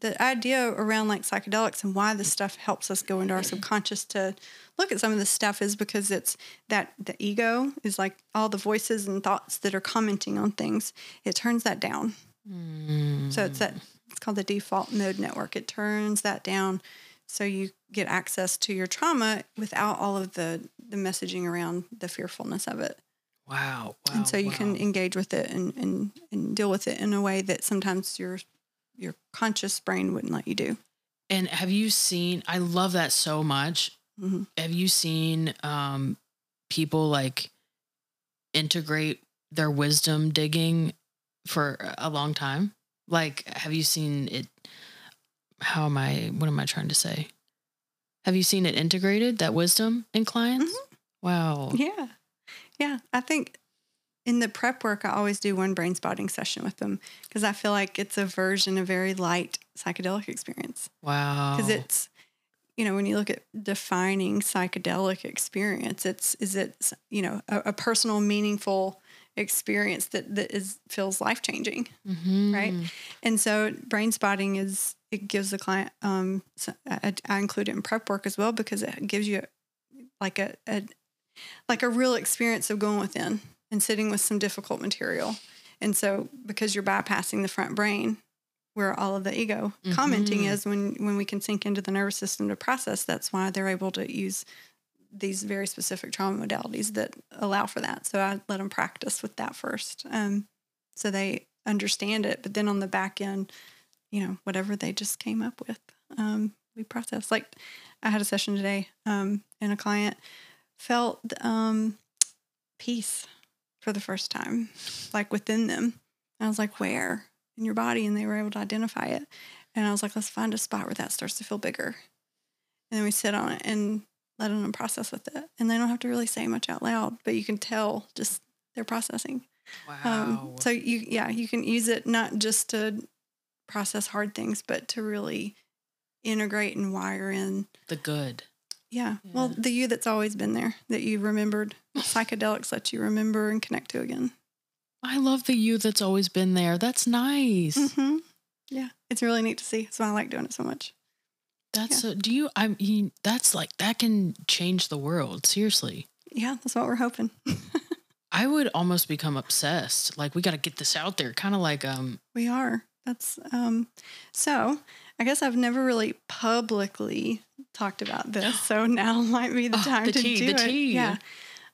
the idea around like psychedelics and why this stuff helps us go into our subconscious to look at some of this stuff is because it's that the ego is like all the voices and thoughts that are commenting on things. It turns that down. Mm. So it's that it's called the default mode network. It turns that down so you get access to your trauma without all of the the messaging around the fearfulness of it. wow, wow. and so you can engage with it and, and and deal with it in a way that sometimes your your conscious brain wouldn't let you do. And have you seen? I love that so much. Mhm. Have you seen um, people like integrate their wisdom digging for a long time? Like, have you seen it? How am I? What am I trying to say? Have you seen it integrated that wisdom in clients? Wow. Yeah. Yeah. I think in the prep work, I always do one brain spotting session with them because I feel like it's a version, a very light psychedelic experience. Wow. Because it's, you know, when you look at defining psychedelic experience, it's, is it, you know, a, a personal, meaningful experience that, that is, feels life changing. Mhm. right? And so brain spotting is it gives the client um so I, I include it in prep work as well because it gives you like a, a like a real experience of going within and sitting with some difficult material. And so because you're bypassing the front brain where all of the ego commenting Mhm. is when when we can sink into the nervous system to process that's why they're able to use these very specific trauma modalities that allow for that. So I let them practice with that first. Um, so they understand it. But then on the back end, you know, whatever they just came up with, um, we process. Like I had a session today, um, and a client felt um, peace for the first time, like within them. And I was like, where in your body? And they were able to identify it. And I was like, let's find a spot where that starts to feel bigger. And then we sit on it and let them process with it. And they don't have to really say much out loud, but you can tell just they're processing. Wow. Um, so you, yeah, you can use it not just to process hard things, but to really integrate and wire in. the good. Yeah. Well, the you that's always been there that you remembered. Psychedelics let you remember and connect to again. I love the you that's always been there. That's nice. hmm Yeah. It's really neat to see. That's why I like doing it so much. That's so. Do you? I mean, that's like that can change the world. Seriously. Yeah. That's what we're hoping. I would almost become obsessed. Like we got to get this out there. Kind of like um. We are. That's um so I guess I've never really publicly talked about this. So now might be the Oh, time the to tea, do the it. tea. Yeah.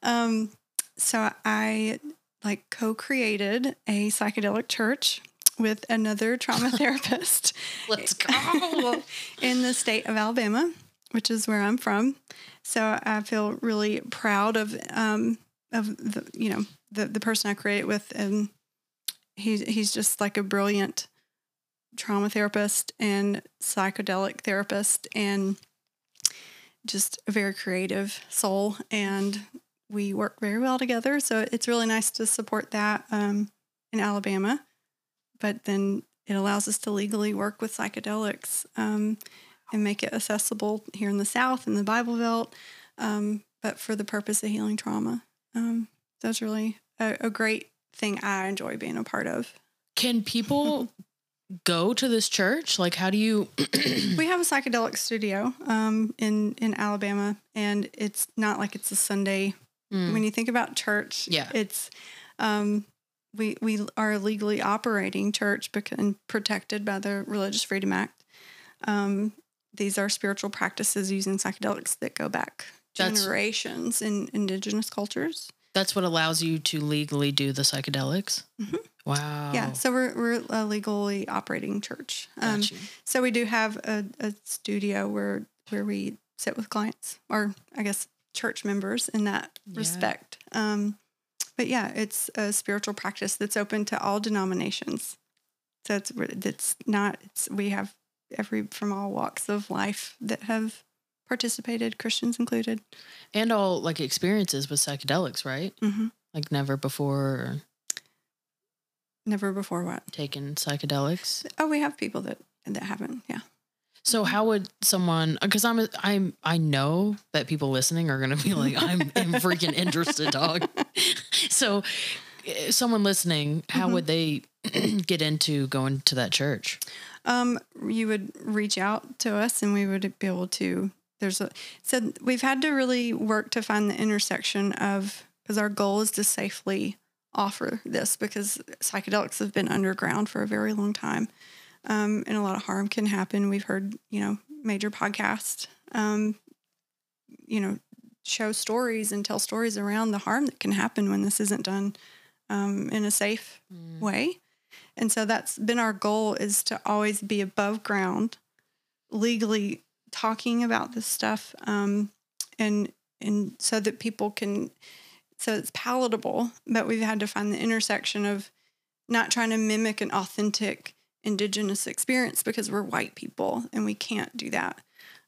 Um so I like co-created a psychedelic church with another trauma therapist Let's go. in the state of Alabama, which is where I'm from. So I feel really proud of um, of the you know the the person I create with, and he's he's just like a brilliant trauma therapist and psychedelic therapist, and just a very creative soul. And we work very well together. So it's really nice to support that um, in Alabama. But then it allows us to legally work with psychedelics um, and make it accessible here in the South in the Bible Belt, um, but for the purpose of healing trauma. Um, that's really a, a great thing I enjoy being a part of. Can people go to this church? Like, how do you? we have a psychedelic studio um, in in Alabama, and it's not like it's a Sunday. Mm, When you think about church, Yeah. it's um, we we are a legally operating church because and protected by the Religious Freedom Act. Um, these are spiritual practices using psychedelics that go back That's- generations in indigenous cultures. That's what allows you to legally do the psychedelics. Mhm. Wow. Yeah, so we're we're a legally operating church. Um, Got you. So we do have a, a studio where where we sit with clients, or I guess church members in that Yeah. respect. Um, but yeah, it's a spiritual practice that's open to all denominations. So it's it's not it's we have every from all walks of life that have participated, Christians included. and all like experiences with psychedelics, right? hmm Like never before Never before what? taken psychedelics. Oh, we have people that that haven't. Yeah. So how would someone? Because I'm I'm I know that people listening are gonna be like I'm, I'm freaking interested, dog. so eh, someone listening, how Mhm. would they get into going to that church? um, you would reach out to us and we would be able to there's a so we've had to really work to find the intersection of because our goal is to safely offer this because psychedelics have been underground for a very long time um, and a lot of harm can happen we've heard you know major podcasts um, you know show stories and tell stories around the harm that can happen when this isn't done um, in a safe way. And so that's been our goal is to always be above ground, legally talking about this stuff, um, and and so that people can, so it's palatable. But we've had to find the intersection of not trying to mimic an authentic indigenous experience because we're white people and we can't do that.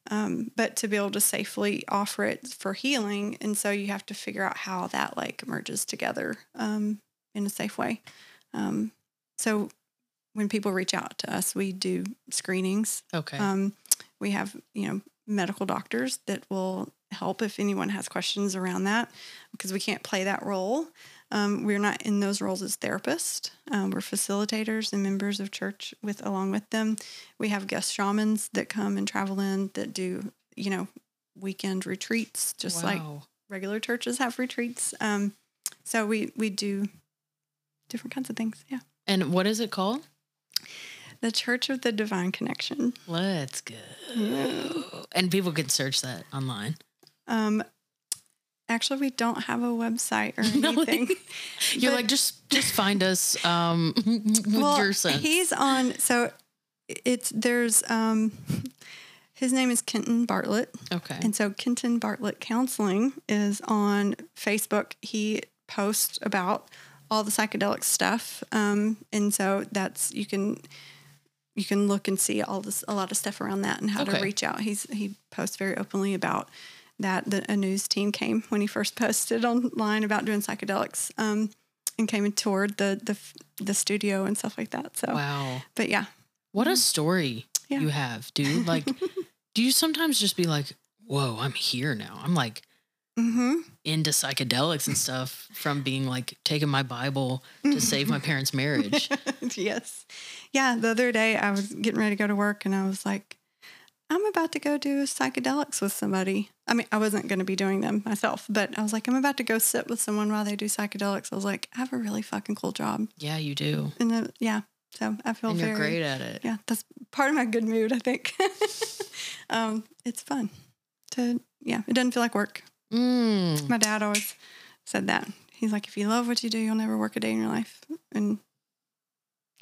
Um, but to be able to safely offer it for healing, and so you have to figure out how that like merges together um, in a safe way. Um, so when people reach out to us, we do screenings. Okay. We have, you know, medical doctors that will help if anyone has questions around that because we can't play that role. Um, we're not in those roles as therapists. Um, we're facilitators and members of church with along with them. We have guest shamans that come and travel in that do, you know, weekend retreats, just like regular churches have retreats. Um, so we we do different kinds of things. Yeah. And what is it called? The Church of the Divine Connection. Let's go. And people can search that online. Um, actually, we don't have a website or anything. You're But- like just just find us um with well, he's on. So it's there's um, his name is Kenton Bartlett, okay. and so Kenton Bartlett Counseling is on Facebook. He posts about all the psychedelic stuff, um, and so that's you can you can look and see all this a lot of stuff around that and how Okay. to reach out. He's he posts very openly about that. The, a news team came when he first posted online about doing psychedelics, um, and came and toured the the the studio and stuff like that. So, wow. but yeah, What a story Yeah. you have, dude. Like do you sometimes just be like, "Whoa, I'm here now." I'm like hmm into psychedelics and stuff from being like taking my Bible to save my parents' marriage. yes. Yeah. The other day I was getting ready to go to work and I was like, I'm about to go do psychedelics with somebody. I mean, I wasn't going to be doing them myself, but I was like, I'm about to go sit with someone while they do psychedelics. I was like, I have a really fucking cool job. Yeah, you do. And yeah. So I feel And very you're great at it. Yeah. That's part of my good mood, I think. um, it's fun to, yeah, it doesn't feel like work. Mm. My dad always said that. He's like, if you love what you do, you'll never work a day in your life. And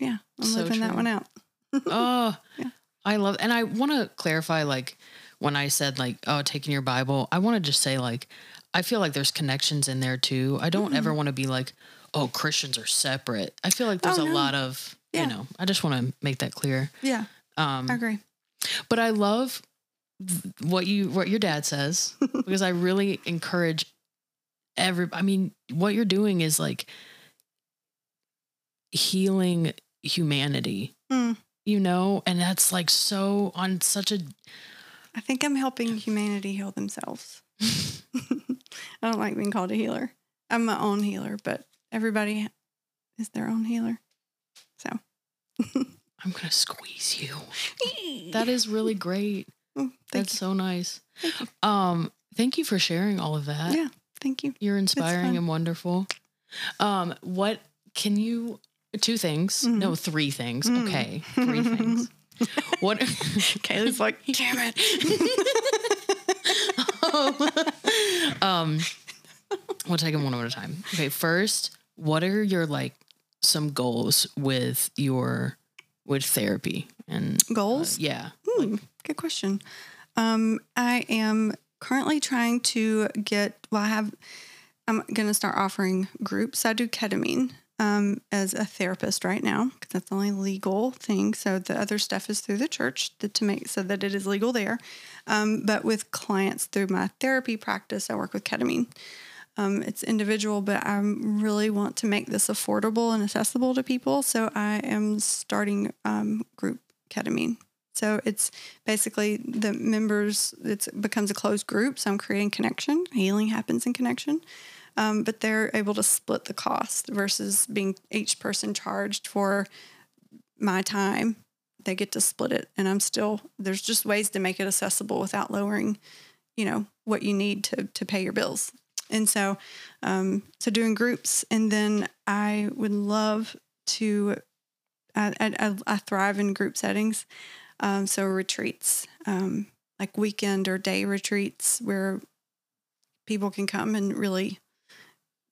Yeah, I'm So living that one out. oh, Yeah. I love, and I want to clarify, like when I said like, oh, taking your Bible, I want to just say like, I feel like there's connections in there too. I don't ever want to be like, oh, Christians are separate. I feel like there's Oh, a lot of, Yeah. you know, I just want to make that clear. Yeah, Um, I agree. but I love what you what your dad says because I really encourage every. I mean, what you're doing is like healing humanity, Mm. you know, and that's like so on such a I think I'm helping humanity heal themselves. I don't like being called a healer. I'm my own healer, but everybody is their own healer. So I'm gonna squeeze you. That is really great. Oh, thank That's you. so nice. Thank you. Um, thank you for sharing all of that. Yeah, thank you. You're inspiring and wonderful. Um, what can you two things? No, Mhm. three things. Mm. Okay. Three things. What Kaylee's like, damn it. um we'll take them one at a time. Okay, first, what are your like some goals with your with therapy and uh, Goals? yeah. Hmm, good question. Um, I am currently trying to get. Well, I have. I'm going to start offering groups. I do ketamine um, as a therapist right now because that's the only legal thing. So the other stuff is through the church to, to make so that it is legal there. Um, but with clients through my therapy practice, I work with ketamine. Um, it's individual, but I really want to make this affordable and accessible to people. So I am starting um, group ketamine. So it's basically the members, it becomes a closed group. So I'm creating connection. Healing happens in connection. Um, but they're able to split the cost versus being each person charged for my time. They get to split it. And I'm still, there's just ways to make it accessible without lowering, you know, what you need to, to pay your bills. And so, um, so doing groups. And then I would love to, I, I, I thrive in group settings. Um, so retreats, um, like weekend or day retreats where people can come and really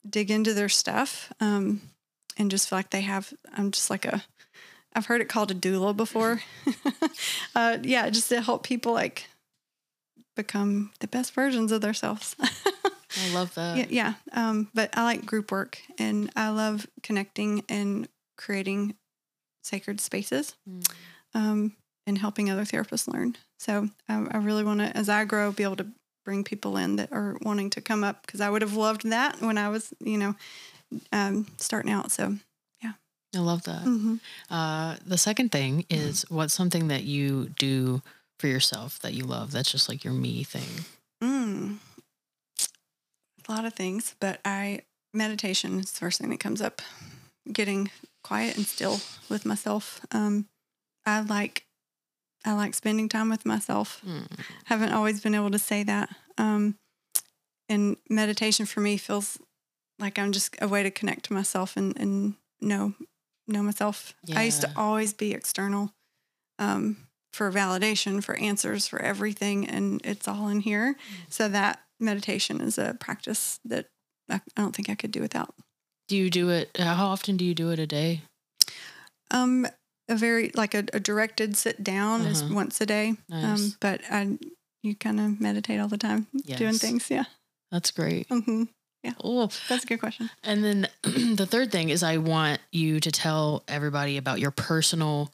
dig into their stuff um, and just feel like they have. I'm just like a. I've heard it called a doula before. uh, yeah, just to help people like become the best versions of themselves. I love that. yeah, yeah. Um, but I like group work and I love connecting and creating sacred spaces Mm. um, and helping other therapists learn. So I, I really want to, as I grow, be able to bring people in that are wanting to come up because I would have loved that when I was, you know, um, starting out. So, yeah, I love that. mhm. Uh, the second thing is what's something that you do for yourself that you love? That's just like your me thing. Mm. a lot of things, but I meditation is the first thing that comes up. Getting quiet and still with myself. Um, I like I like spending time with myself. Mm. Haven't always been able to say that. Um, and meditation for me feels like I'm just a way to connect to myself and and know know myself. I used to always be external um, for validation, for answers, for everything, and it's all in here. So that meditation is a practice that I, I don't think I could do without. Do you do it? How often do you do it a day? Um, a very like a, a directed sit down is Uh-huh. once a day. Nice. Um, but I you kind of meditate all the time doing things. Yeah. That's great. hmm Yeah. Oh, That's a good question. and then the third thing is I want you to tell everybody about your personal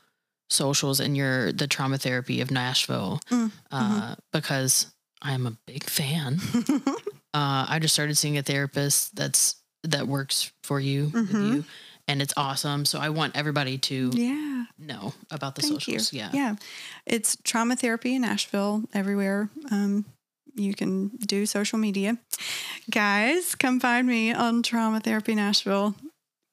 socials and your the trauma therapy of Nashville Mm, uh, because I'm a big fan. Uh, I just started seeing a therapist that's that works for you, with Mhm. you, and it's awesome. So I want everybody to yeah. know about the Thank socials. you. Yeah. Yeah. It's trauma therapy in Nashville everywhere. Um, you can do social media. Guys, come find me on Trauma Therapy Nashville,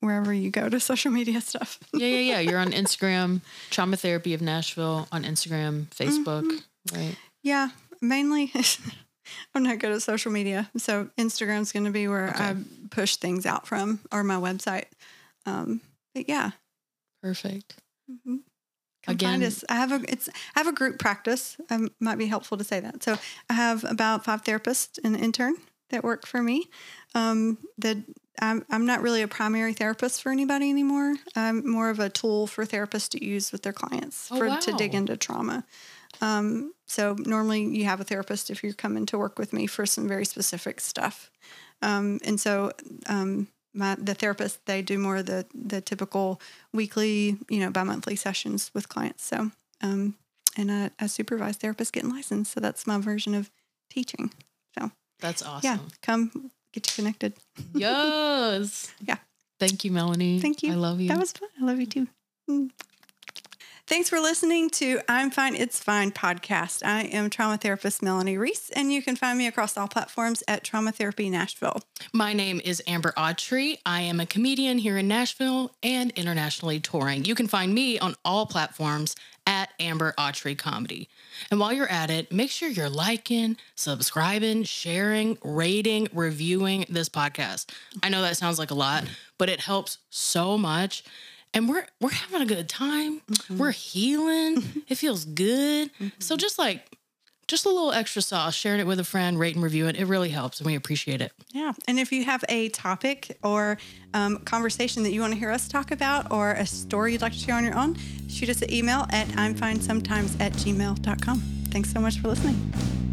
wherever you go to social media stuff. yeah, yeah, yeah. You're on Instagram, Trauma Therapy of Nashville on Instagram, Facebook, Mm-hmm. right? Yeah, mainly. I'm not good at social media, so Instagram's going to be where Okay. I push things out from, or my website. Um, but yeah, Perfect. Mm-hmm. come Again- us. I have a it's I have a group practice. Um, might be helpful to say that. So I have about five therapists and an intern that work for me. Um, that I'm, I'm not really a primary therapist for anybody anymore. I'm more of a tool for therapists to use with their clients Oh, for to dig into trauma. Um, so normally you have a therapist if you're coming to work with me for some very specific stuff. Um, and so um, my the therapist they do more of the the typical weekly, you know, bi-monthly sessions with clients. So um, and I, I supervise therapists getting licensed. So that's my version of teaching. So That's awesome. yeah, come get you connected. Yes. Yeah. Thank you, Melanie. Thank you. I love you. That was fun. I love you too. Thanks for listening to I'm Fine, It's Fine podcast. I am trauma therapist Melanie Reese, and you can find me across all platforms at Trauma Therapy Nashville. My name is Amber Autry. I am a comedian here in Nashville and internationally touring. You can find me on all platforms at Amber Autry Comedy. And while you're at it, make sure you're liking, subscribing, sharing, rating, reviewing this podcast. I know that sounds like a lot, but it helps so much. And we're we're having a good time. Mm-hmm. We're healing. Mm-hmm. it feels good. Mm-hmm. So just like just a little extra sauce, sharing it with a friend, rate and review it. It really helps and we appreciate it. Yeah. And if you have a topic or um, conversation that you want to hear us talk about or a story you'd like to share on your own, shoot us an email at I'm fine sometimes at gmail.com. Thanks so much for listening.